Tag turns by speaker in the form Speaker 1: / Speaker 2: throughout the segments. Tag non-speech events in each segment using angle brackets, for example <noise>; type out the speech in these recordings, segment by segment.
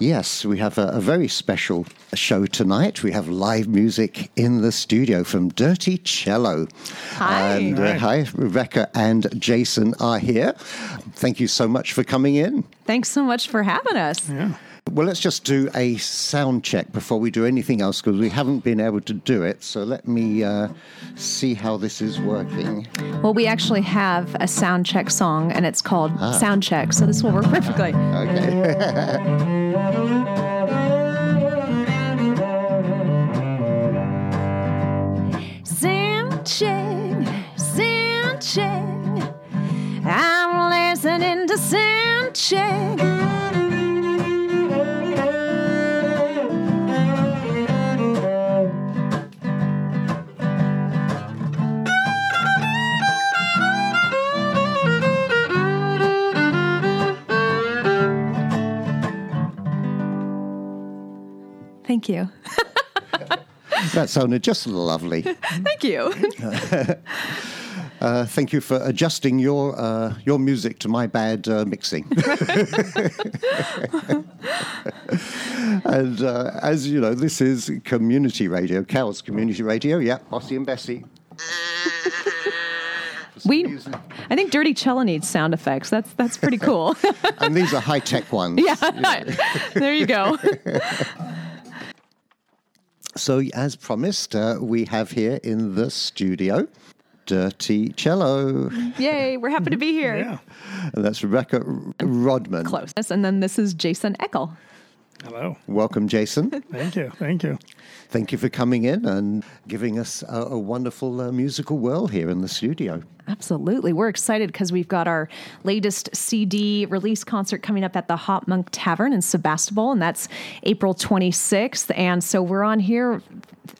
Speaker 1: Yes, we have a, a, very special show tonight. We have live music in the studio from Dirty Cello.
Speaker 2: Hi.
Speaker 1: And uh, hi, Rebecca and Jason are here. Thank you so much for coming in.
Speaker 2: Thanks so much for having us.
Speaker 3: Yeah.
Speaker 1: Well, let's just do a sound check before we do anything else because we haven't been able to do it. So let me uh, see how this is working.
Speaker 2: Well, we actually have a sound check song and it's called ah. Sound Check. So this will work perfectly.
Speaker 1: Okay. <laughs>
Speaker 2: sound check, sound check. I'm listening to sound check. Thank you. <laughs>
Speaker 1: that sounded just lovely. <laughs>
Speaker 2: Thank you. <laughs>
Speaker 1: Uh, thank you for adjusting your uh, your music to my bad uh, mixing. and uh, as you know, this is community radio, KOWS Community Radio. Yeah, Bossy and Bessie.
Speaker 2: we, I think Dirty Cello needs sound effects. That's that's pretty cool.
Speaker 1: and these are high tech ones.
Speaker 2: Yeah, there you go.
Speaker 1: So, as promised, uh, we have here in the studio Dirty Cello.
Speaker 2: Yay, we're happy to be here.
Speaker 3: Yeah.
Speaker 1: And that's Rebecca Rodman.
Speaker 2: Close. And then this is Jason Eckel.
Speaker 3: Hello.
Speaker 1: Welcome, Jason.
Speaker 3: Thank you. Thank you.
Speaker 1: Thank you for coming in and giving us a, a wonderful uh, musical world here in the studio.
Speaker 2: Absolutely. We're excited because we've got our latest CD release concert coming up at the HopMonk Tavern in Sebastopol, and that's April 26th. And so we're on here,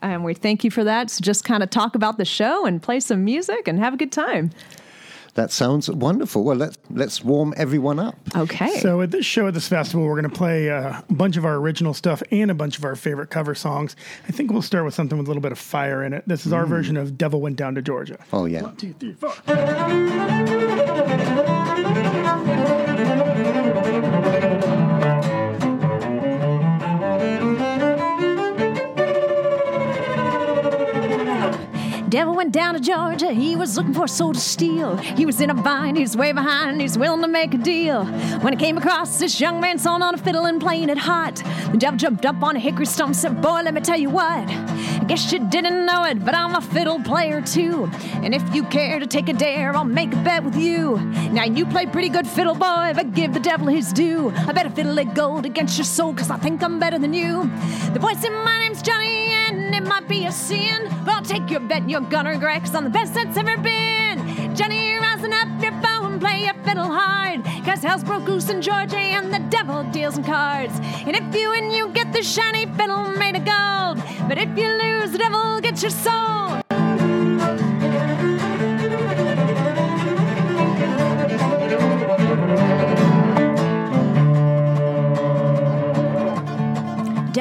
Speaker 2: and we thank you for that. So just kind of talk about the show and play some music and have a good time.
Speaker 1: That sounds wonderful. Well, let's let's warm everyone up.
Speaker 2: Okay.
Speaker 3: So at this show at this festival, we're going to play uh, a bunch of our original stuff and a bunch of our favorite cover songs. I think we'll start with something with a little bit of fire in it. This is our mm. version of "Devil Went Down to Georgia."
Speaker 1: Oh yeah.
Speaker 3: One, two, three, four. <laughs>
Speaker 2: Devil went down to Georgia, he was looking for a soul to steal. He was in a bind, He was way behind, he's willing to make a deal. When he came across this young man sawing on a fiddle and playing it hot, the devil jumped up on a hickory stump and said, Boy, let me tell you what. I guess you didn't know it, but I'm a fiddle player too. And if you care to take a dare, I'll make a bet with you. Now you play pretty good fiddle, boy, but give the devil his due. I bet a fiddle it gold against your soul, cause I think I'm better than you. The voice said, my name's Johnny it might be a sin, but I'll take your bet and you're gonna regret, cause I'm the best that's ever been. Johnny, rising up your bow and play your fiddle hard, cause hell's broke loose in Georgia and the devil deals in cards. And if you win, you get the shiny fiddle made of gold, but if you lose, the devil gets your soul.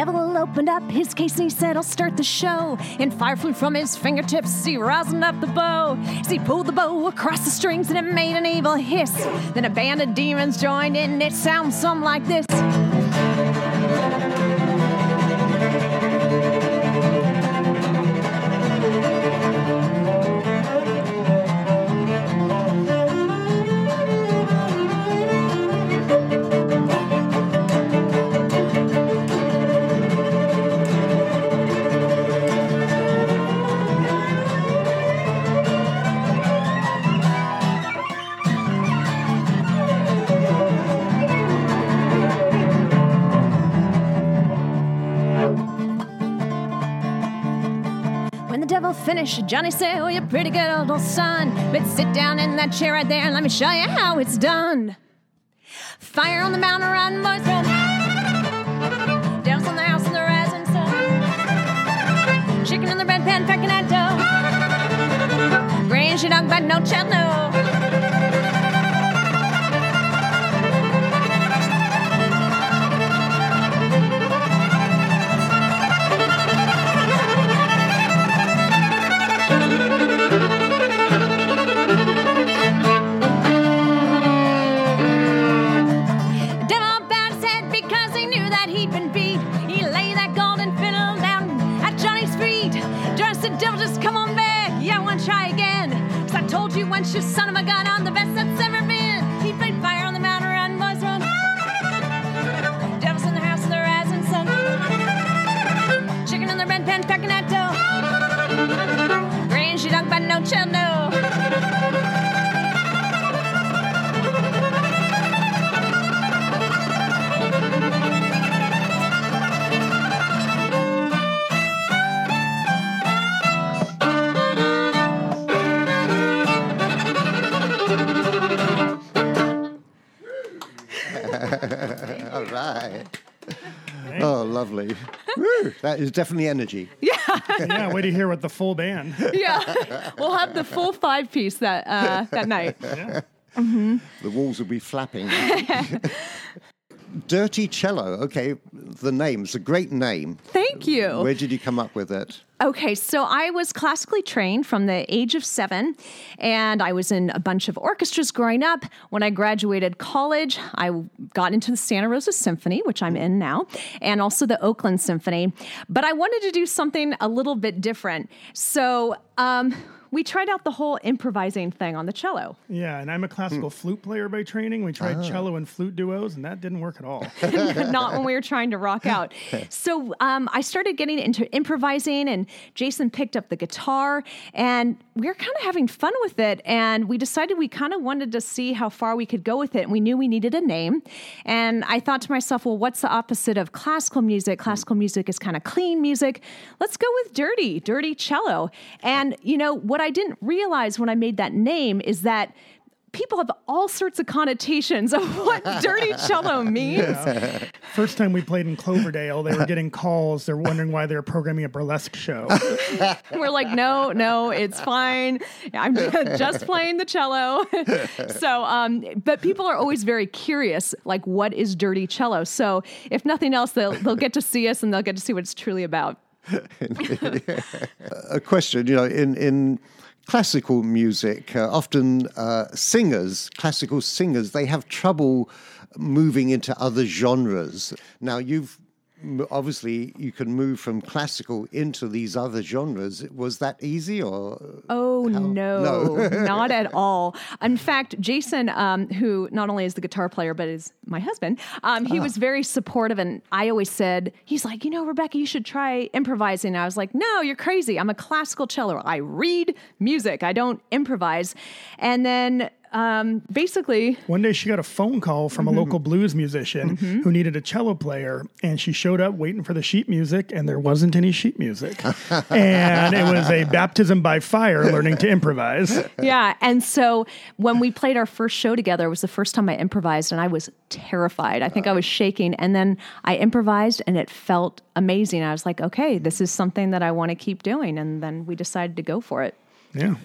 Speaker 2: Devil opened up his case and he said, I'll start the show. And fire flew from his fingertips, he rosined up the bow. As he pulled the bow across the strings and it made an evil hiss. Then a band of demons joined in, and it sounds something like this. Finish. Johnny said, Oh, you're pretty good, old son. But sit down in that chair right there and let me show you how it's done. Fire on the mountain, riding boys from. Devils on the house and the rising sun. Chicken in the red pan, pecking at dough. Grange, you dog, but no child, no. Shoot son of a gun, I'm the best that's ever been. He played fire on the mountain, run, boys, run. Devils in the house, and the rising sun. Chicken in the red pen, pecking at dough. Grain she dug, but no chill, no.
Speaker 1: Right. Oh, lovely. Woo, that is definitely energy. <laughs>
Speaker 3: yeah, yeah, wait to hear what the full band. <laughs>
Speaker 2: Yeah, we'll have the full five piece that uh, that night.
Speaker 1: The walls will be flapping. <laughs> Dirty Cello. Okay, the name's a great name.
Speaker 2: Thank you.
Speaker 1: Where did you come up with it?
Speaker 2: Okay, so I was classically trained from the age of seven, and I was in a bunch of orchestras growing up. When I graduated college, I got into the Santa Rosa Symphony, which I'm in now, and also the Oakland Symphony. But I wanted to do something a little bit different. So, um, we tried out the whole improvising thing on the cello.
Speaker 3: Yeah, and I'm a classical hmm. flute player by training. We tried ah. cello and flute duos, and that didn't work at all. <laughs> <laughs>
Speaker 2: not when we were trying to rock out. <laughs> So um, I started getting into improvising, and Jason picked up the guitar, and we were kind of having fun with it. And we decided we kind of wanted to see how far we could go with it. And we knew we needed a name. And I thought to myself, well, what's the opposite of classical music? Hmm. Classical music is kind of clean music. Let's go with dirty, dirty cello. And, you know, what I didn't realize when I made that name is that people have all sorts of connotations of <laughs> what dirty cello <laughs> means.
Speaker 3: First time we played in Cloverdale, they were getting calls. They're wondering why they're programming a burlesque show. <laughs>
Speaker 2: We're like, no, no, it's fine. I'm just playing the cello. so, um, but people are always very curious, like, what is dirty cello? So, if nothing else, they'll they'll get to see us and they'll get to see what it's truly about.
Speaker 1: A question. You know, in in classical music, uh, often uh, singers, classical singers, they have trouble moving into other genres. Now, you've obviously you can move from classical into these other genres. Was that easy or?
Speaker 2: Oh no,
Speaker 1: No. <laughs> <laughs>
Speaker 2: not at all. In fact, Jason, um, who not only is the guitar player but is my husband, um, he was very supportive, and I always said, he's like, you know, Rebecca, you should try improvising. And I was like, no, you're crazy. I'm a classical cello. I read music. I don't improvise. And then. Um, basically,
Speaker 3: One day she got a phone call from a local blues musician who needed a cello player, and she showed up waiting for the sheet music, and there wasn't any sheet music. <laughs> and it was a baptism by fire learning to improvise.
Speaker 2: yeah. And so when we played our first show together, it was the first time I improvised, and I was terrified. I think I was shaking. And then I improvised, and it felt amazing. I was like, okay, this is something that I want to keep doing. And then we decided to go for it.
Speaker 3: Yeah.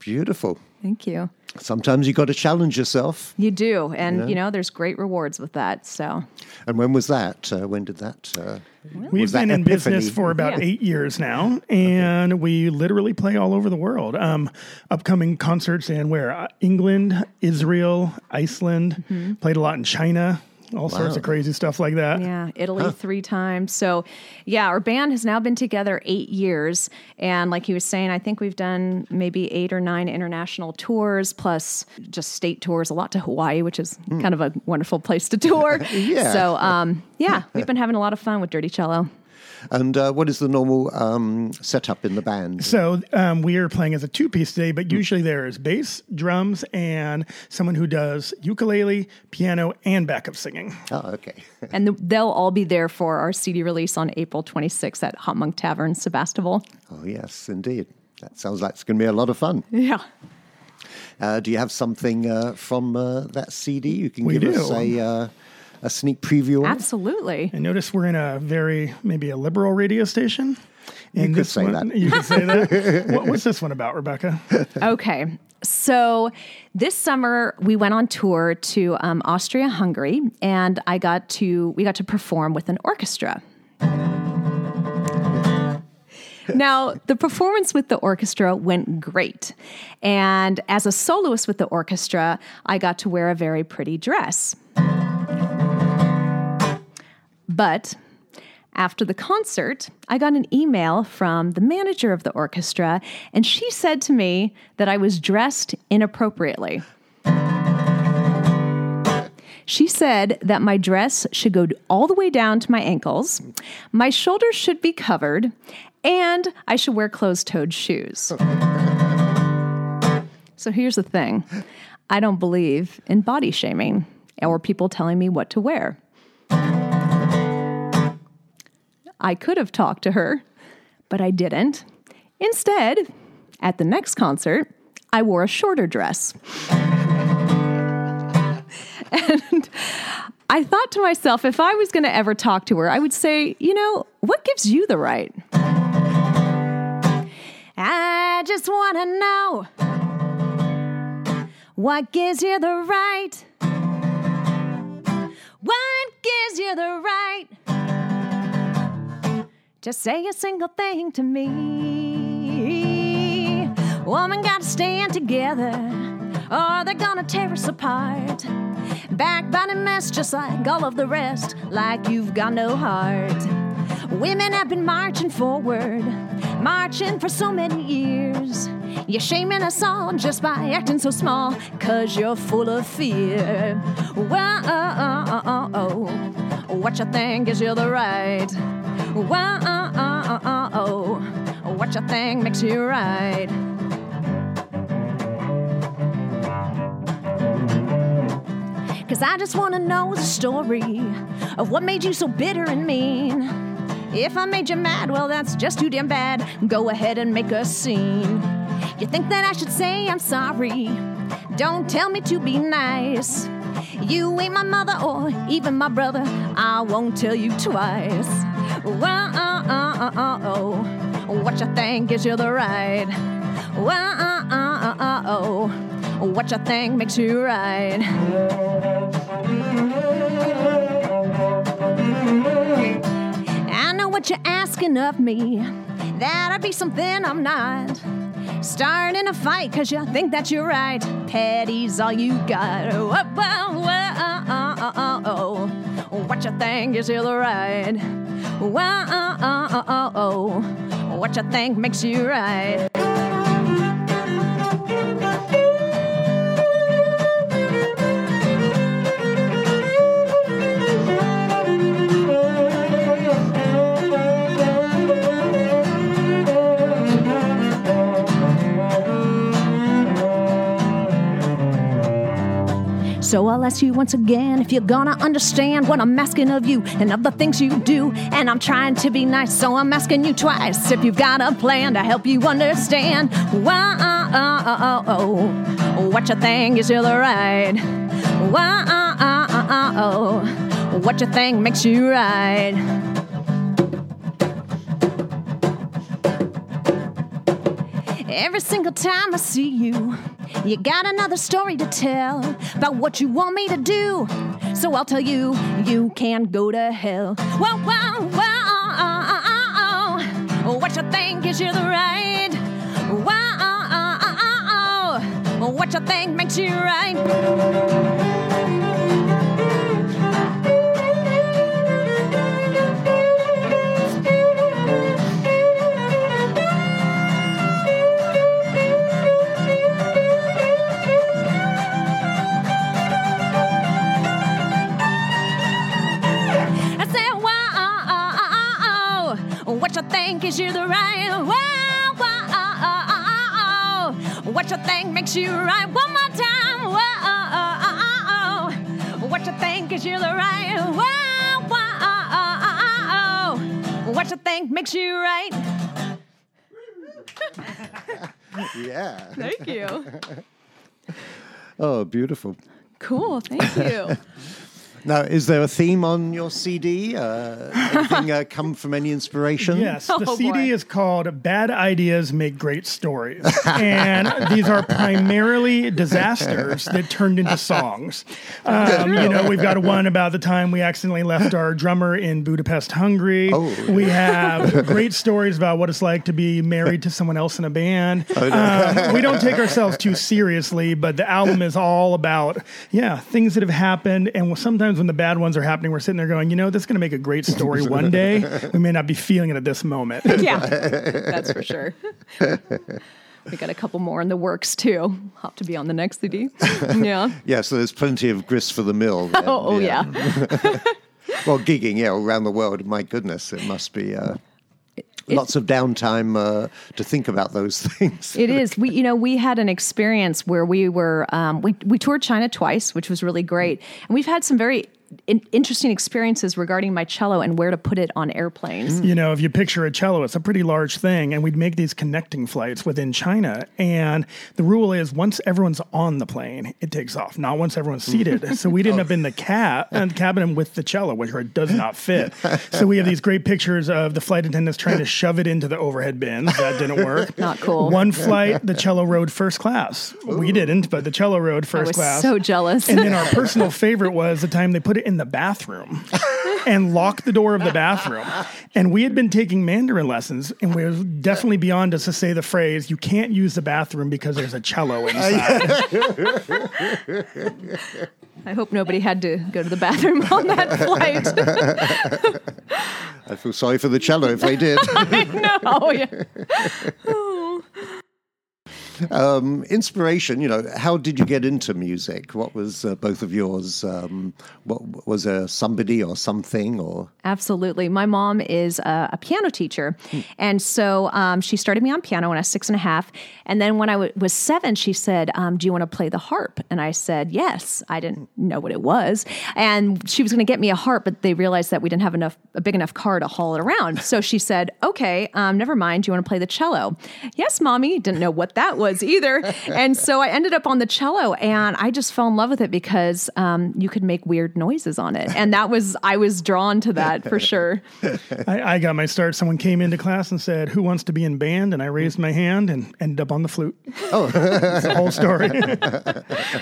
Speaker 1: Beautiful.
Speaker 2: Thank you.
Speaker 1: Sometimes you got to challenge yourself.
Speaker 2: You do. And, you know, there's great rewards with that. So,
Speaker 1: And when was that? Uh, when did that? Uh,
Speaker 3: We've
Speaker 1: that
Speaker 3: been in
Speaker 1: epiphany?
Speaker 3: business for about
Speaker 2: Yeah.
Speaker 3: eight years now, and we literally play all over the world. Um, upcoming concerts in where? Uh, England, Israel, Iceland, played a lot in China, all sorts of crazy stuff like that.
Speaker 2: yeah, Italy three times. So, yeah, our band has now been together eight years. And like he was saying, I think we've done maybe eight or nine international tours, plus just state tours, a lot to Hawaii, which is kind of a wonderful place to tour. <laughs>
Speaker 1: Yeah.
Speaker 2: So, um, yeah, we've been having a lot of fun with Dirty Cello.
Speaker 1: And uh, what is the normal um, setup in the band?
Speaker 3: So um, we are playing as a two-piece today, but usually there is bass, drums, and someone who does ukulele, piano, and backup singing.
Speaker 1: Oh, okay. <laughs>
Speaker 2: And th- they'll all be there for our CD release on April 26th at HopMonk Tavern, Sebastopol.
Speaker 1: Oh, yes, indeed. That sounds like it's going to be a lot of fun.
Speaker 2: Yeah.
Speaker 1: Uh, do you have something uh, from uh, that CD you can
Speaker 3: We
Speaker 1: give us a, uh, a sneak preview?
Speaker 2: Absolutely.
Speaker 3: And notice we're in a very maybe a liberal radio station. And
Speaker 1: could say
Speaker 3: one,
Speaker 1: that.
Speaker 3: You could say that. <laughs> what, what's this one about, Rebecca?
Speaker 2: Okay. So this summer we went on tour to um, Austria, Hungary, and I got to we got to perform with an orchestra. Now, the performance with the orchestra went great. And as a soloist with the orchestra, I got to wear a very pretty dress. But After the concert, I got an email from the manager of the orchestra, and she said to me that I was dressed inappropriately. She said that my dress should go all the way down to my ankles, my shoulders should be covered, and I should wear closed toed shoes. So here's the thing I don't believe in body shaming or people telling me what to wear. I could have talked to her, but I didn't. Instead, at the next concert, I wore a shorter dress. <laughs> and I thought to myself, if I was going to ever talk to her, I would say, you know, what gives you the right? I just want to know what gives you the right? What gives you the right to say a single thing to me? Woman, gotta stand together, or they're gonna tear us apart. Backbiting mess just like all of the rest, like you've got no heart. Women have been marching forward, marching for so many years. You're shaming us all just by acting so small, cause you're full of fear. Whoa, oh, oh, oh, what you think is you're the right? Whoa, what you think makes you right? Cause I just wanna know the story of what made you so bitter and mean. If I made you mad, well, that's just too damn bad. Go ahead and make a scene. You think that I should say I'm sorry? Don't tell me to be nice. You ain't my mother or even my brother. I won't tell you twice. Whoa. What you think is you the right? Whoa. What you think makes you right? I know what you're asking of me. That I be something I'm not. Starting a fight cause you think that you're right. Petty's all you got. Whoa, whoa, whoa. What you think is the right? Oh, oh, oh, oh. What you think makes you right? So I'll ask you once again if you're gonna understand what I'm asking of you and of the things you do. And I'm trying to be nice, so I'm asking you twice if you've got a plan to help you understand. Why, oh, oh, oh, oh. what you think is the right? Why, what you think makes you right? Every single time I see you, you got another story to tell about what you want me to do. So I'll tell you, you can go to hell. Whoa, whoa, whoa, what you think is you the right? Whoa, what you think makes you right? What you the right? Whoa, whoa, what you think makes you right? One more time, whoa, what you think is you the right? Whoa, whoa, what you think makes you right? <laughs>
Speaker 1: Yeah.
Speaker 2: Thank you.
Speaker 1: Oh, beautiful.
Speaker 2: Cool, thank you. <laughs>
Speaker 1: Now, is there a theme on your CD? Uh, anything uh, come from any inspiration?
Speaker 3: Yes, <laughs> the
Speaker 2: Oh,
Speaker 3: CD
Speaker 2: boy.
Speaker 3: is called Bad Ideas Make Great Stories. and these are primarily disasters that turned into songs. Um, you know, we've got one about the time we accidentally left our drummer in Budapest, Hungary.
Speaker 1: Oh.
Speaker 3: We have great stories about what it's like to be married to someone else in a band.
Speaker 1: Oh,
Speaker 3: um, we don't take ourselves too seriously, but the album is all about, yeah, things that have happened. And sometimes sometimes when the bad ones are happening, we're sitting there going, you know, this is going to make a great story <laughs> one day. We may not be feeling it at this moment.
Speaker 2: yeah, <laughs> that's for sure. <laughs> we got a couple more in the works too. Hope to be on the next CD. Yeah.
Speaker 1: Yeah, so there's plenty of grist for the mill. then,
Speaker 2: Oh, oh yeah.
Speaker 1: Well, gigging, yeah, around the world. My goodness, it must be uh, lots of downtime uh, to think about those <laughs> things.
Speaker 2: It is. We, you know, we had an experience where we were, um, we, we toured China twice, which was really great. And we've had some very in, interesting experiences regarding my cello and where to put it on airplanes.
Speaker 3: You know, if you picture a cello, it's a pretty large thing, and we'd make these connecting flights within China. And the rule is once everyone's on the plane, it takes off, not once everyone's seated. <laughs> so we'd end up in the cab and uh, cabin with the cello, which it does not fit. So we have these great pictures of the flight attendants trying to shove it into the overhead bins. That didn't work. <laughs>
Speaker 2: Not cool.
Speaker 3: One flight, the cello rode first class. We didn't, but the cello rode
Speaker 2: I
Speaker 3: first
Speaker 2: was
Speaker 3: class.
Speaker 2: so jealous.
Speaker 3: And then our <laughs> personal favorite was the time they put it in the bathroom and locked the door of the bathroom. And we had been taking Mandarin lessons, and we were definitely beyond us to say the phrase, you can't use the bathroom because there's a cello inside. <laughs>
Speaker 2: I hope nobody had to go to the bathroom <laughs> on that flight. <laughs>
Speaker 1: I feel sorry for the cello if they did.
Speaker 2: no, yeah.
Speaker 1: Um, inspiration, you know, how did you get into music? What was uh, both of yours? Um, what was there somebody or something or?
Speaker 2: Absolutely. My mom is a, a piano teacher. And so um, she started me on piano when I was six and a half. And then when I w- was seven, she said, um, Do you want to play the harp? And I said, Yes. I didn't know what it was. And she was going to get me a harp, but they realized that we didn't have enough, a big enough car to haul it around. So she said, Okay, um, never mind. Do you want to play the cello? Yes, mommy. Didn't know what that was either. <laughs> And so I ended up on the cello and I just fell in love with it because um, you could make weird noises on it. And that was, I was drawn to that for sure. <laughs>
Speaker 3: I, I got my start. Someone came into class and said, Who wants to be in band? And I raised my hand and ended up on the flute. Oh, <laughs> it's the whole story.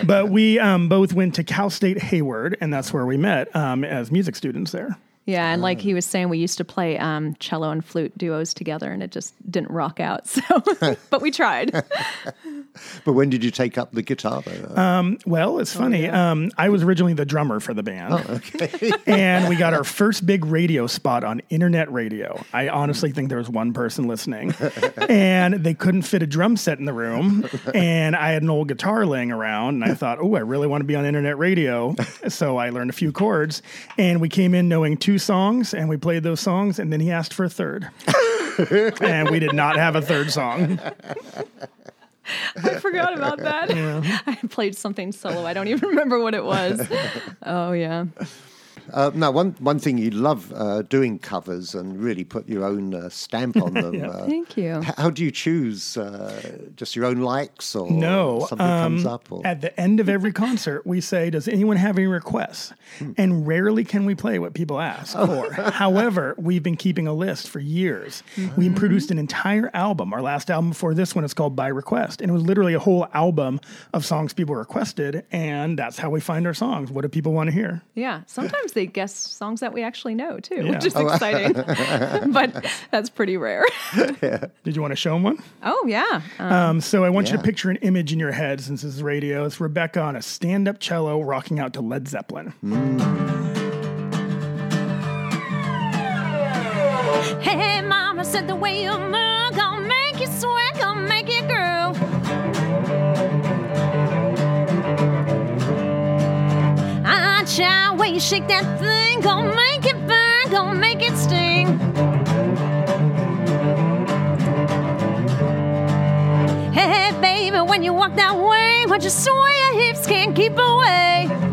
Speaker 3: but we um, both went to Cal State Hayward, and that's where we met um, as music students there.
Speaker 2: Yeah, and like he was saying, we used to play um, cello and flute duos together, and it just didn't rock out. <laughs> So, but we tried. <laughs> <laughs>
Speaker 1: But when did you take up the guitar though?
Speaker 3: Well, it's funny. Um, I was originally the drummer for the band. <laughs> and we got our first big radio spot on internet radio. I honestly think there was one person listening. <laughs> and they couldn't fit a drum set in the room. And I had an old guitar laying around. And I thought, oh, I really want to be on internet radio. So I learned a few chords. And we came in knowing two songs, and we played those songs. And then he asked for a third. and we did not have a third song.
Speaker 2: I forgot about that. <laughs> I played something solo. I don't even remember what it was. <laughs> Oh yeah.
Speaker 1: Uh, now, one one thing you love uh, doing covers and really put your own uh, stamp on them. <laughs> uh,
Speaker 2: Thank you.
Speaker 1: h- How do you choose? Uh, just your own likes, or
Speaker 3: No.
Speaker 1: something comes
Speaker 3: um,
Speaker 1: up? Or?
Speaker 3: At the end of every concert, we say, Does anyone have any requests? And rarely can we play what people ask for. However, we've been keeping a list for years. We produced an entire album. Our last album before this one is called By Request. And it was literally a whole album of songs people requested. And that's how we find our songs. What do people want to hear?
Speaker 2: Yeah. Sometimes they guess songs that we actually know too,
Speaker 3: Yeah.
Speaker 2: which is <laughs> exciting. <laughs> but that's pretty rare.
Speaker 3: Did you want to show them one?
Speaker 2: Oh yeah. Um,
Speaker 3: Um, so I want you to picture an image in your head since this is radio. It's Rebecca on a stand up cello rocking out to Led Zeppelin.
Speaker 2: Hey, mama said the way you move gonna make you sweat, way you shake that thing, gonna make it burn, gonna make it sting. Hey, baby, when you walk that way, watch you sway your hips, can't keep away.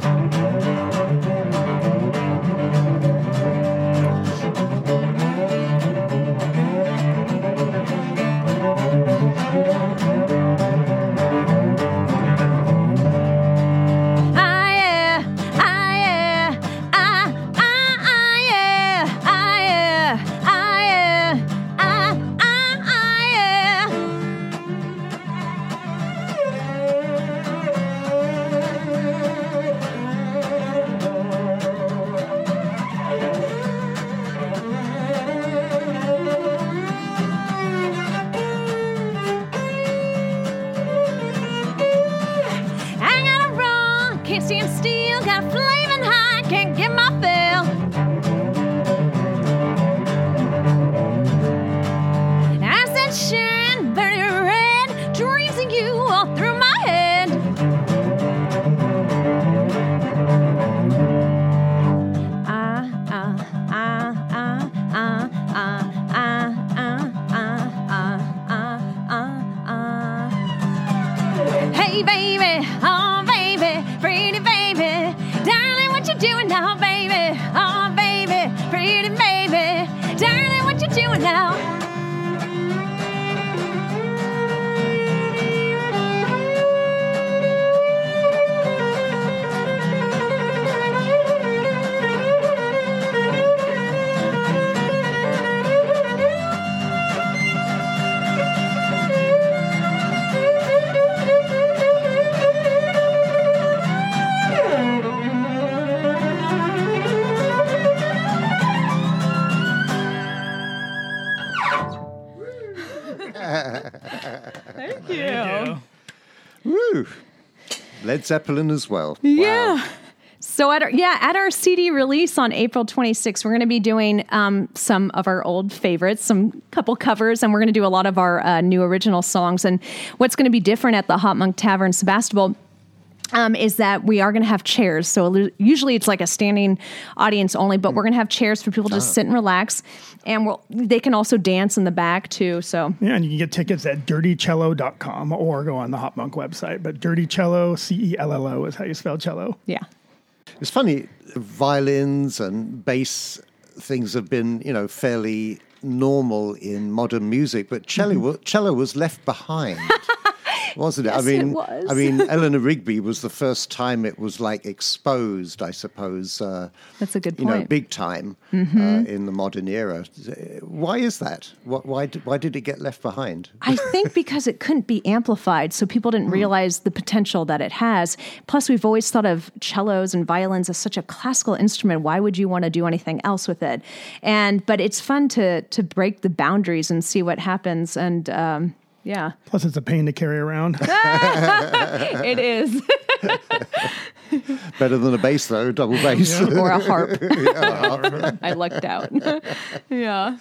Speaker 1: Zeppelin as well.
Speaker 2: Yeah. So at our yeah at our CD release on April 26th, we're going to be doing um, some of our old favorites, some couple covers, and we're going to do a lot of our uh, new original songs. And what's going to be different at the HopMonk Tavern, Sebastopol. Um, is that we are going to have chairs. So usually it's like a standing audience only, but we're going to have chairs for people to just sit and relax, and we'll, they can also dance in the back too. So
Speaker 3: Yeah, and you can get tickets at dirtycello.com or go on the HopMonk website. But Dirty Cello, C E L L O is how you spell cello.
Speaker 2: yeah,
Speaker 1: It's funny, violins and bass things have been, you know, fairly normal in modern music, but cello, wa- cello was left behind. <laughs> Wasn't it? I
Speaker 2: Yes, it
Speaker 1: mean,
Speaker 2: was.
Speaker 1: I mean, <laughs> Eleanor Rigby was the first time it was like exposed, I suppose. Uh,
Speaker 2: That's a good point.
Speaker 1: You know.
Speaker 2: Mm-hmm.
Speaker 1: big time uh, in the modern era. Why is that? What, why? Did, why did it get left behind?
Speaker 2: I think <laughs> because it couldn't be amplified, so people didn't realize the potential that it has. Plus, we've always thought of cellos and violins as such a classical instrument. Why would you want to do anything else with it? And but it's fun to to break the boundaries and see what happens. And um, yeah,
Speaker 3: Plus, it's a pain to carry around. <laughs>
Speaker 2: it is.
Speaker 1: Better than a bass, though, double bass.
Speaker 2: or a harp. <laughs> I lucked out. <laughs> yeah.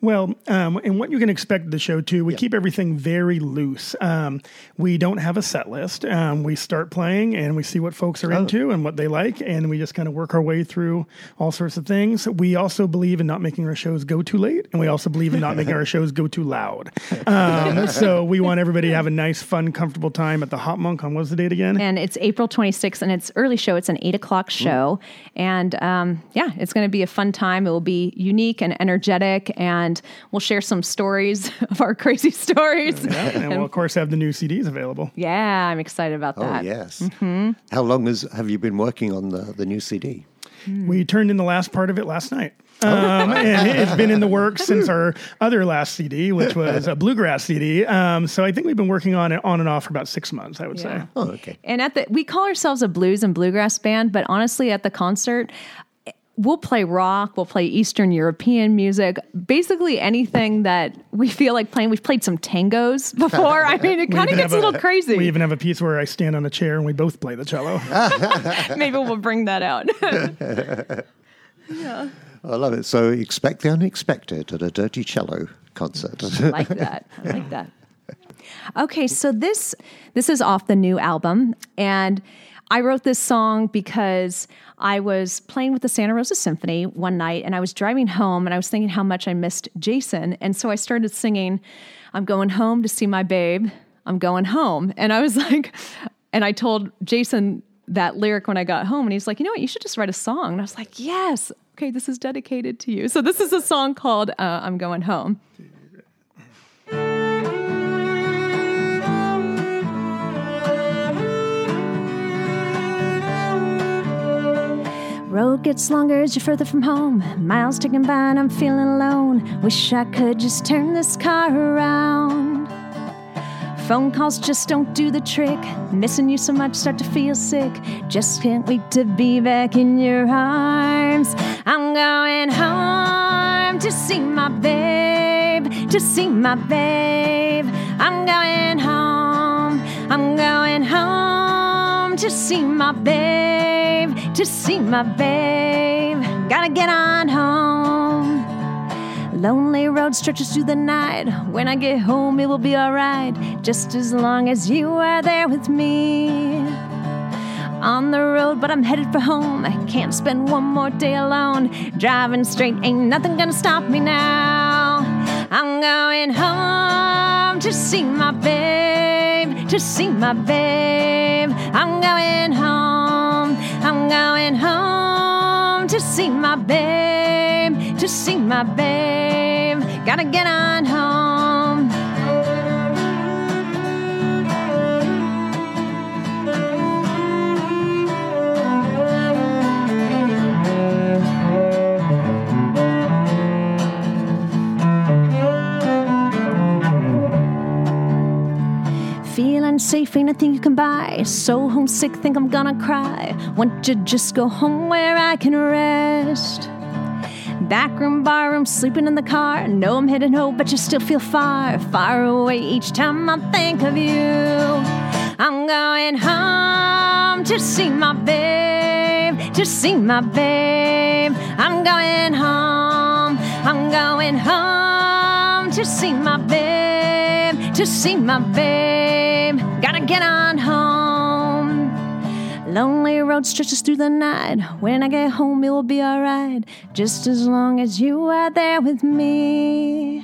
Speaker 3: Well, um, and what you can expect the show too, we keep everything very loose. Um, we don't have a set list. Um, we start playing and we see what folks are into and what they like, and we just kind of work our way through all sorts of things. We also believe in not making our shows go too late, and we also believe in not making our <laughs> shows go too loud. Um, <laughs> so we want everybody to have a nice, fun, comfortable time at the HopMonk on what's the date again?
Speaker 2: And it's April 26th, and it's early show. It's an eight o'clock show, and um, yeah, it's going to be a fun time. It will be unique and energetic, and we'll share some stories <laughs> of our crazy stories.
Speaker 3: Yeah, and we'll of course have the new CDs available.
Speaker 2: Yeah, I'm excited about
Speaker 1: Oh
Speaker 2: that.
Speaker 1: yes. How long has have you been working on the, the new CD?
Speaker 3: We turned in the last part of it last night. Um, and it's been in the works since our other last CD, which was a bluegrass CD. Um, so I think we've been working on it on and off for about six months, I would
Speaker 2: Yeah.
Speaker 3: say.
Speaker 1: Oh, okay.
Speaker 2: And at the we call ourselves a blues and bluegrass band, but honestly, at the concert. We'll play rock, we'll play Eastern European music, basically anything that we feel like playing. We've played some tangos <laughs> before. I mean, it kind of gets a little crazy.
Speaker 3: We even have a piece where I stand on a chair and we both play the cello. <laughs>
Speaker 2: Maybe we'll bring that out. <laughs> yeah.
Speaker 1: I love it. So expect the unexpected at a Dirty Cello concert.
Speaker 2: I like that. I like that. Okay, so this this is off the new album, and I wrote this song because I was playing with the Santa Rosa Symphony one night, and I was driving home, and I was thinking how much I missed Jason, and so I started singing, "I'm going home to see my babe. I'm going home," and I was <laughs> like, and I told Jason that lyric when I got home, and he's like, "You know what? You should just write a song." And I was like, "Yes." Okay, this is dedicated to you. So this is a song called uh, "I'm Going Home." Road gets longer as you're further from home. Miles ticking by and I'm feeling alone. Wish I could just turn this car around. Phone calls just don't do the trick. Missing you so much, start to feel sick. Just can't wait to be back in your arms. I'm going home to see my babe, to see my babe. I'm going home, I'm going home to see my babe, to see my babe. Gotta get on home. Lonely road stretches through the night. When I get home, it will be alright. Just as long as you are there with me. On the road, but I'm headed for home. I can't spend one more day alone. Driving straight, ain't nothing gonna stop me now. I'm going home to see my babe, to see my babe. I'm going home. Going home to see my babe. To see my babe. Gotta get on home. Feeling safe, ain't a thing you can buy. So homesick, think I'm gonna cry. Want to just go home where I can rest. Backroom, barroom, sleeping in the car. Know I'm heading home, but you still feel far, far away each time I think of you. I'm going home to see my babe, to see my babe. I'm going home, I'm going home to see my babe, to see my babe. Get on home. Lonely road stretches through the night. When I get home, it will be alright. Just as long as you are there with me.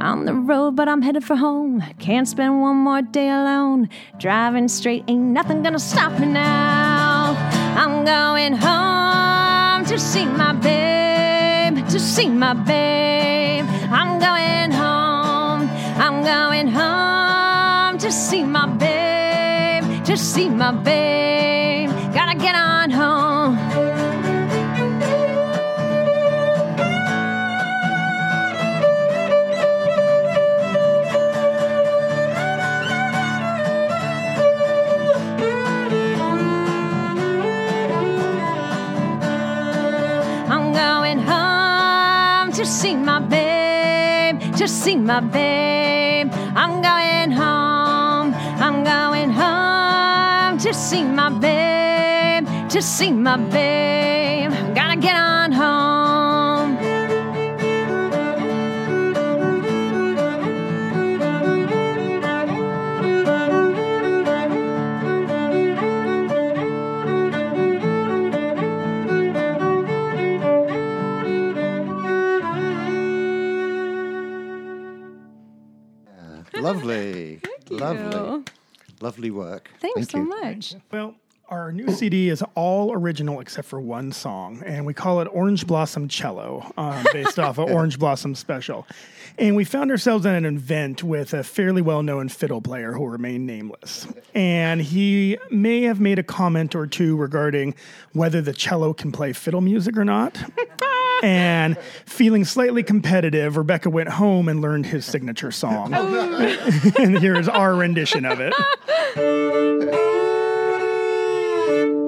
Speaker 2: On the road, but I'm headed for home. Can't spend one more day alone. Driving straight, ain't nothing gonna stop me now. I'm going home to see my babe, to see my babe. I'm going home, I'm going home to see my babe, to see my babe. Gotta get on home. I'm going home to see my babe, to see my babe. I'm going home, I'm going home to see my babe, to see my babe. Gotta get on home.
Speaker 1: Lovely. <laughs> Lovely.
Speaker 2: You.
Speaker 1: Lovely work.
Speaker 2: Thanks
Speaker 1: Thank
Speaker 2: so
Speaker 1: you.
Speaker 2: much.
Speaker 3: Well, our new CD is all original except for one song, and we call it Orange Blossom Cello, um, based off of <laughs> Orange Blossom Special. And we found ourselves at an event with a fairly well known fiddle player who remained nameless. And he may have made a comment or two regarding whether the cello can play fiddle music or not. <laughs> and feeling slightly competitive, Rebecca went home and learned his signature song. Oh, <laughs> and here is our rendition of it. <laughs>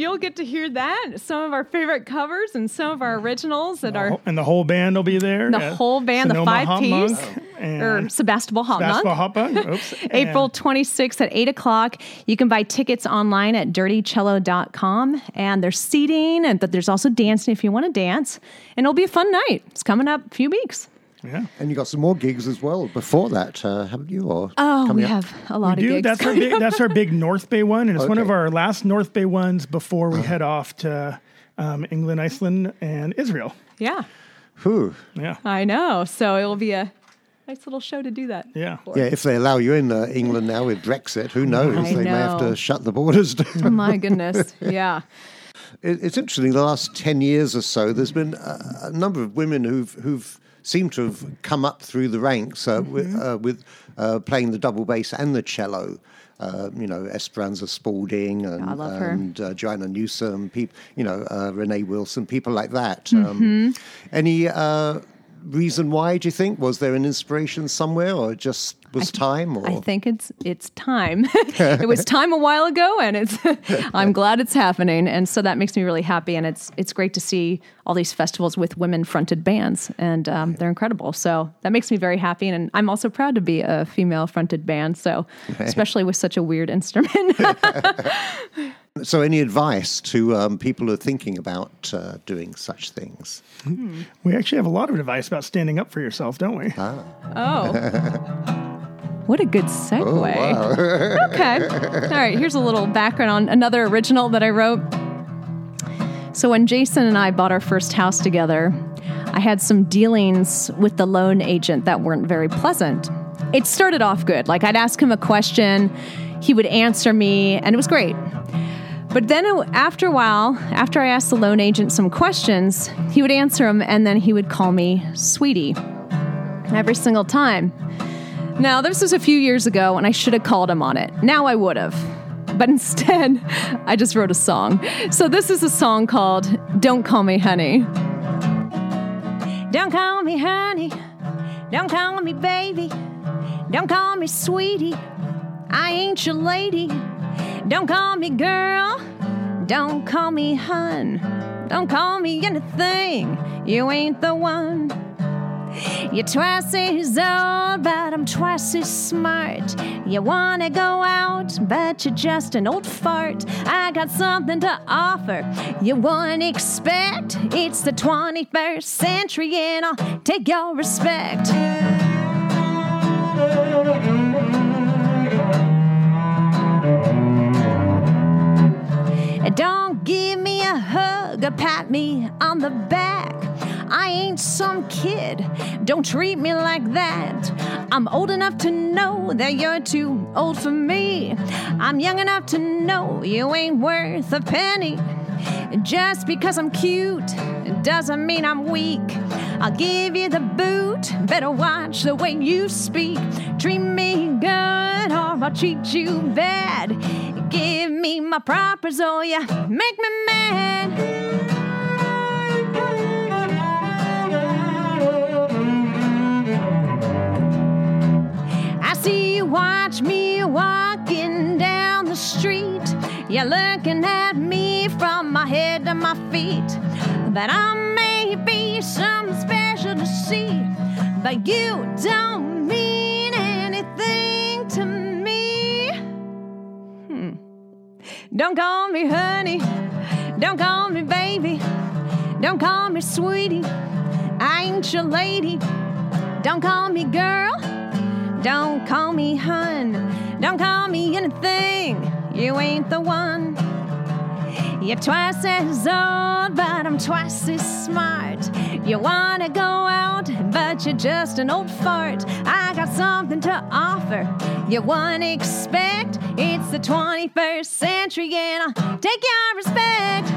Speaker 2: So you'll get to hear that some of our favorite covers and some of our originals that are
Speaker 3: and the whole band will be there.
Speaker 2: the
Speaker 3: Yeah.
Speaker 2: whole band, the five
Speaker 3: Hot
Speaker 2: piece,
Speaker 3: Monk and
Speaker 2: or Sebastopol HopMonk.
Speaker 3: Hot. Oops.
Speaker 2: April 26th at 8 o'clock. You can buy tickets online at dirtycello.com. And there's seating, and but there's also dancing if you want to dance. And it'll be a fun night. It's coming up a few weeks.
Speaker 3: Yeah.
Speaker 1: And you got some more gigs as well before that, uh, haven't you? Or
Speaker 2: Oh,
Speaker 1: coming
Speaker 2: we
Speaker 1: up?
Speaker 2: have a lot
Speaker 3: We
Speaker 2: of
Speaker 3: do.
Speaker 2: gigs.
Speaker 3: That's our big. That's our big <laughs> North Bay one, and it's one of our last North Bay ones before we head off to um, England, Iceland, and Israel.
Speaker 2: yeah,
Speaker 1: Whew.
Speaker 3: Yeah.
Speaker 2: I know. So it will be a nice little show to do that.
Speaker 3: Yeah.
Speaker 2: for.
Speaker 1: Yeah, if they allow you in uh, England now with Brexit, who knows?
Speaker 2: I
Speaker 1: they may have to shut the borders down.
Speaker 2: Oh my goodness. <laughs> Yeah.
Speaker 1: It, it's interesting. The last ten years or so, there's been a, a number of women who've who've seemed to have come up through the ranks uh, with, uh, with uh, playing the double bass and the cello. Uh, you know, Esperanza Spalding and,
Speaker 2: I love her.
Speaker 1: and uh, Joanna Newsom, peop, you know, uh, Renee Wilson, people like that. Um, any uh, reason why, do you think? Was there an inspiration somewhere or just was time? Or?
Speaker 2: I think it's it's time. <laughs> it was time a while ago, and it's <laughs> I'm glad it's happening, and so that makes me really happy. And it's it's great to see all these festivals with women fronted bands, and um, they're incredible. So that makes me very happy, and I'm also proud to be a female fronted band. So especially with such a weird <laughs> instrument.
Speaker 1: So, any advice to um, people who are thinking about uh, doing such things?
Speaker 3: We actually have a lot of advice about standing up for yourself, don't we?
Speaker 2: oh. What a good segue. Oh, <laughs> okay. All right, here's a little background on another original that I wrote. So, when Jason and I bought our first house together, I had some dealings with the loan agent that weren't very pleasant. It started off good. Like, I'd ask him a question, he would answer me, and it was great. But then, after a while, after I asked the loan agent some questions, he would answer them, and then he would call me sweetie every single time. Now, this was a few years ago, and I should have called him on it. Now I would have. But <laughs> instead, I just wrote a song. So this is a song called Don't Call Me Honey. Don't call me honey. Don't call me baby. Don't call me sweetie. I ain't your lady. Don't call me girl. Don't call me hun. Don't call me anything. You ain't the one. You're twice as old, but I'm twice as smart. You wanna go out, but you're just an old fart. I got something to offer you wouldn't expect. It's the 21st century, and I'll take your respect. Don't give me a hug or pat me on the back. I ain't some kid. Don't treat me like that. I'm old enough to know that you're too old for me. I'm young enough to know you ain't worth a penny. Just because I'm cute doesn't mean I'm weak. I'll give you the boot. Better watch the way you speak. Treat me good or I'll treat you bad. Give me my proper, or oh you make me mad. See you watch me walking down the street. You're looking at me from my head to my feet. That I may be something special to see, but you don't mean anything to me. Hmm. Don't call me honey. Don't call me baby. Don't call me sweetie. I ain't your lady. Don't call me girl. Don't call me hun. Don't call me anything. You ain't the one. You're twice as old, but I'm twice as smart. You wanna go out, but you're just an old fart. I got something to offer you wouldn't expect. It's the 21st century, and I'll take your respect.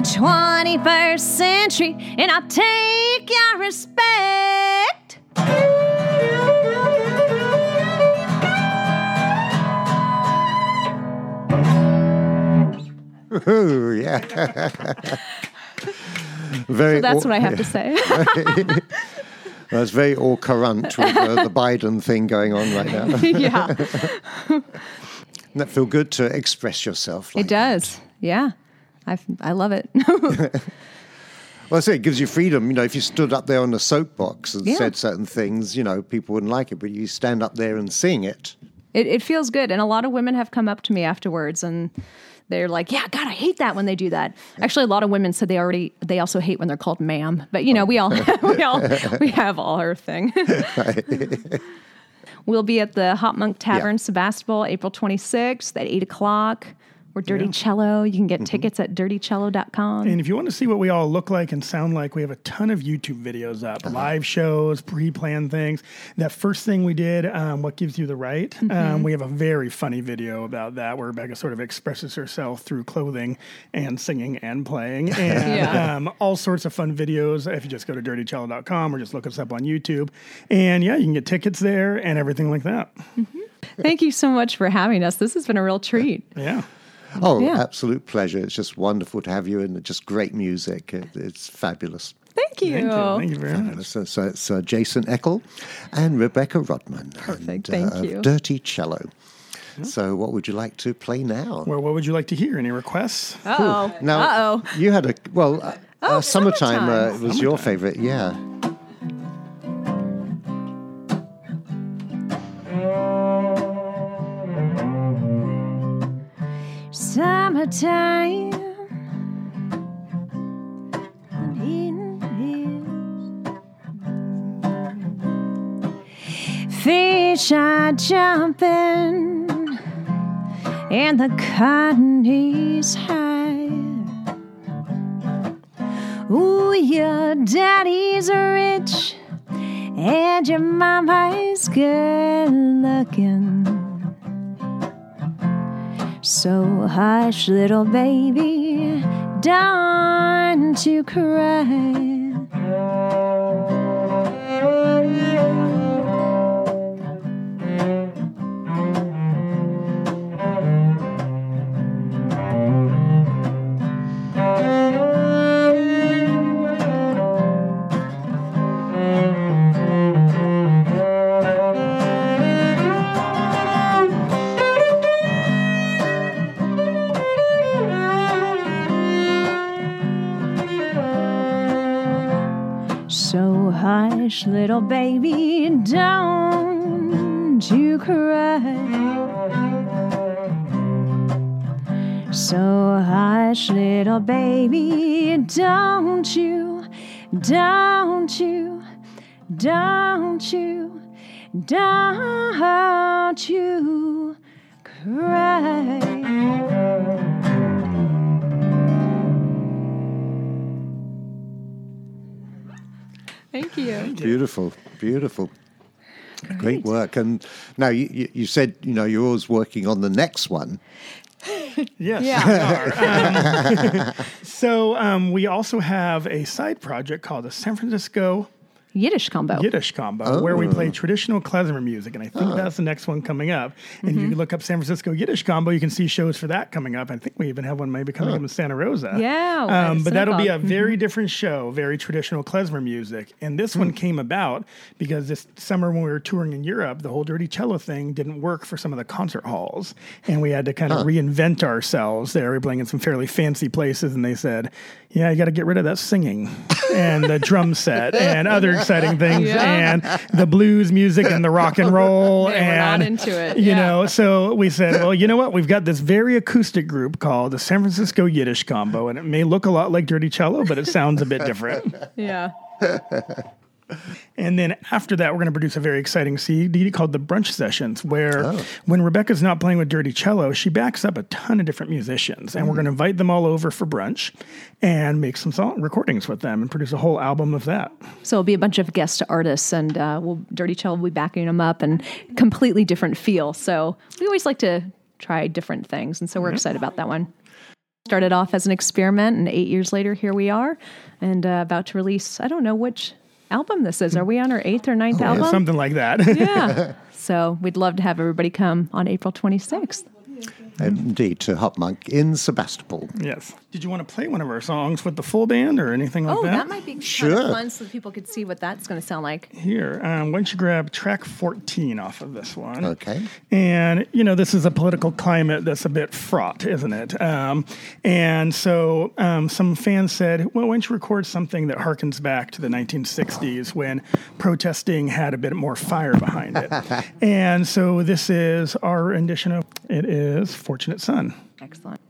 Speaker 2: 21st century, and I'll take your respect.
Speaker 1: Ooh, yeah. <laughs> very.
Speaker 2: That's
Speaker 1: au-
Speaker 2: what I have to say. <laughs>
Speaker 1: That's very au current with uh, the <laughs> Biden thing going on right now.
Speaker 2: yeah.
Speaker 1: Doesn't that feel good to express yourself? Like
Speaker 2: it does. Yeah, I, I love it. <laughs>
Speaker 1: Well, I say it gives you freedom. You know, if you stood up there on a soapbox and
Speaker 2: Yeah.
Speaker 1: said certain things, you know, people wouldn't like it, but you stand up there and sing it.
Speaker 2: It, it feels good. And a lot of women have come up to me afterwards and they're like, yeah, God, I hate that when they do that. Actually, a lot of women said they already, they also hate when they're called ma'am. But, you know, we all, <laughs> we all, we have all our thing. <laughs> we'll be at the HopMonk Tavern,
Speaker 1: Yeah.
Speaker 2: Sebastopol, April 26th at 8 o'clock. We're Dirty Cello. You can get tickets at dirtycello.com.
Speaker 3: And if you want to see what we all look like and sound like, we have a ton of YouTube videos up, live shows, pre-planned things. That first thing we did, um, what gives you the right? Um, we have a very funny video about that where Rebecca sort of expresses herself through clothing and singing and playing, <laughs> and
Speaker 2: Yeah.
Speaker 3: um, all sorts of fun videos. If you just go to dirtycello.com or just look us up on YouTube, and yeah, you can get tickets there and everything like that.
Speaker 2: Thank you so much for having us. This has been a real treat.
Speaker 3: Yeah.
Speaker 1: Oh,
Speaker 2: Yeah.
Speaker 1: absolute pleasure. It's just wonderful to have you and just great music. It, it's fabulous.
Speaker 2: Thank you.
Speaker 3: Thank you. Thank you very much.
Speaker 1: So, so it's uh, Jason Eckel and Rebecca Roudman.
Speaker 2: Perfect.
Speaker 1: and,
Speaker 2: Thank
Speaker 1: uh,
Speaker 2: you.
Speaker 1: Dirty Cello. So, what would you like to play now?
Speaker 3: Well, what would you like to hear? Any requests?
Speaker 2: Uh-oh.
Speaker 1: Now,
Speaker 2: Uh-oh.
Speaker 1: you had a well. Uh,
Speaker 2: Oh,
Speaker 1: uh, summertime, uh,
Speaker 2: summertime.
Speaker 1: was your favorite, yeah.
Speaker 2: Summertime. Fish are jumping, and the cotton is high. Ooh, your daddy's rich, and your mama's good looking. So hush, little baby, don't you cry. Hush, little baby, don't you cry. So hush, little baby, don't you, don't you, don't you, don't you cry. Thank you.
Speaker 1: Beautiful, beautiful. Great work. And now you, you, you said, you know, you're always working on the next one. <laughs>
Speaker 3: Yes.
Speaker 2: Yeah.
Speaker 3: we are. <laughs> Um, <laughs> so um, we also have a side project called the San Francisco
Speaker 2: Yiddish combo.
Speaker 3: Yiddish combo, where we play
Speaker 1: Oh.
Speaker 3: traditional klezmer music, and I think that's the next one coming up. And
Speaker 2: Mm-hmm.
Speaker 3: if you look up San Francisco Yiddish combo, you can see shows for that coming up. I think we even have one maybe coming up in Santa Rosa.
Speaker 2: Yeah, at
Speaker 3: um, but that'll be a
Speaker 2: synagogue.
Speaker 3: very different show, very traditional klezmer music. And this one came about because this summer when we were touring in Europe, the whole dirty cello thing didn't work for some of the concert halls, and we had to kind of reinvent ourselves. There, we were playing in some fairly fancy places, and they said, "Yeah, you got to get rid of that singing and the drum set <laughs> and other exciting <laughs> things."
Speaker 2: Yeah.
Speaker 3: and the blues music and the <laughs> rock and roll
Speaker 2: Yeah, we're not
Speaker 3: and
Speaker 2: into it,
Speaker 3: You
Speaker 2: yeah.
Speaker 3: know, so we said, well, you know what? We've got this very acoustic group called the San Francisco Yiddish Combo, and it may look a lot like Dirty Cello, but it sounds a bit different. <laughs>
Speaker 2: Yeah.
Speaker 3: And then after that, we're going to produce a very exciting CD called the Brunch Sessions, where
Speaker 1: Oh.
Speaker 3: when Rebecca's not playing with Dirty Cello, she backs up a ton of different musicians, and we're going to invite them all over for brunch and make some song recordings with them and produce a whole album of that.
Speaker 2: So it'll be a bunch of guest artists, and uh, we'll Dirty Cello will be backing them up, and completely different feel. So we always like to try different things, and so we're excited about that one. Started off as an experiment, and eight years later, here we are, and uh, about to release. I don't know which album this is. Are we on our eighth or ninth oh, album?
Speaker 3: Something like that.
Speaker 2: yeah. <laughs> So we'd love to have everybody come on April 26th.
Speaker 1: Indeed, to HopMonk in Sebastopol.
Speaker 3: yes. Did you want to play one of our songs with the full band or anything like that?
Speaker 2: Oh,
Speaker 3: that?
Speaker 2: that might be kind
Speaker 1: Sure.
Speaker 2: of fun so that people could see what that's going to sound like.
Speaker 3: Here, um, why don't you grab track 14 off of this one?
Speaker 1: Okay.
Speaker 3: And, you know, this is a political climate that's a bit fraught, isn't it? Um, and so um, some fans said, well, why don't you record something that harkens back to the 1960s when protesting had a bit more fire behind it? <laughs> and so this is our rendition of it is Fortunate Son.
Speaker 2: Excellent.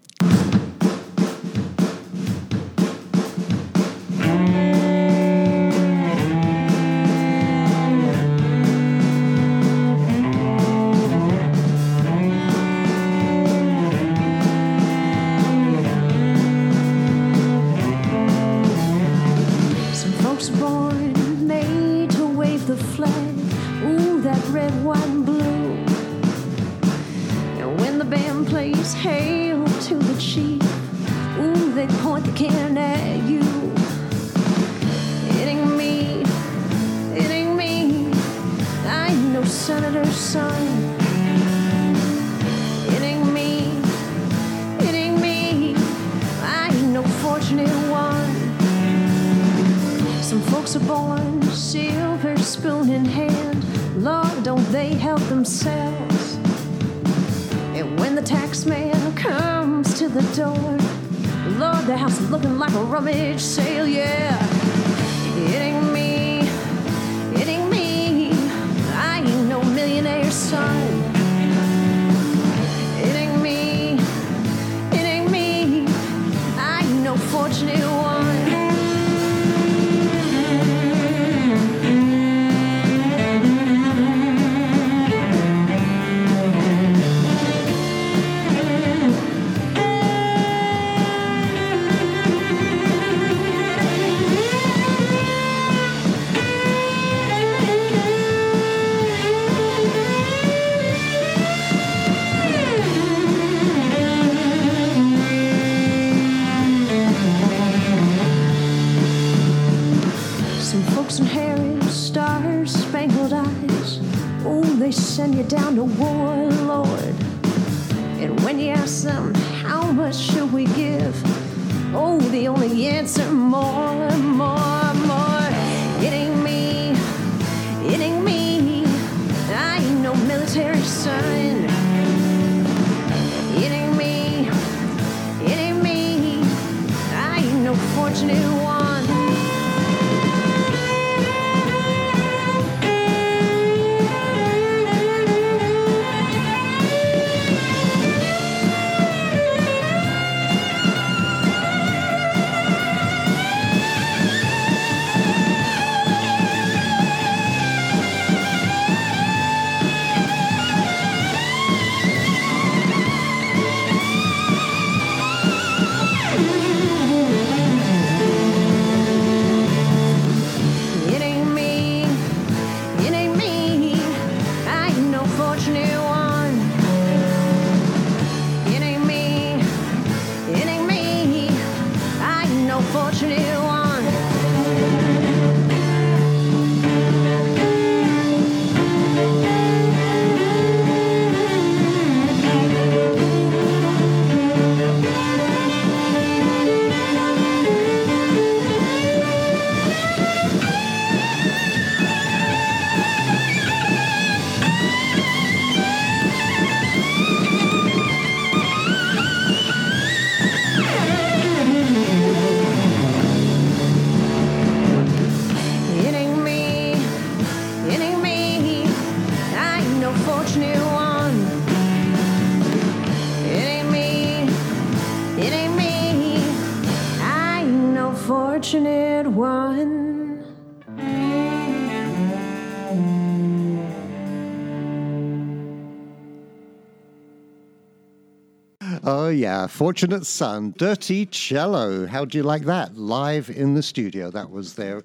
Speaker 4: Fortunate Son,
Speaker 1: Dirty Cello. How do you like that? Live in the studio. That was their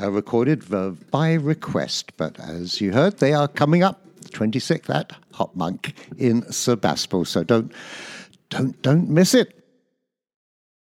Speaker 1: uh, recorded by request. But as you heard, they are coming up 26th at HopMonk in Sebastopol. So don't, don't, don't miss it.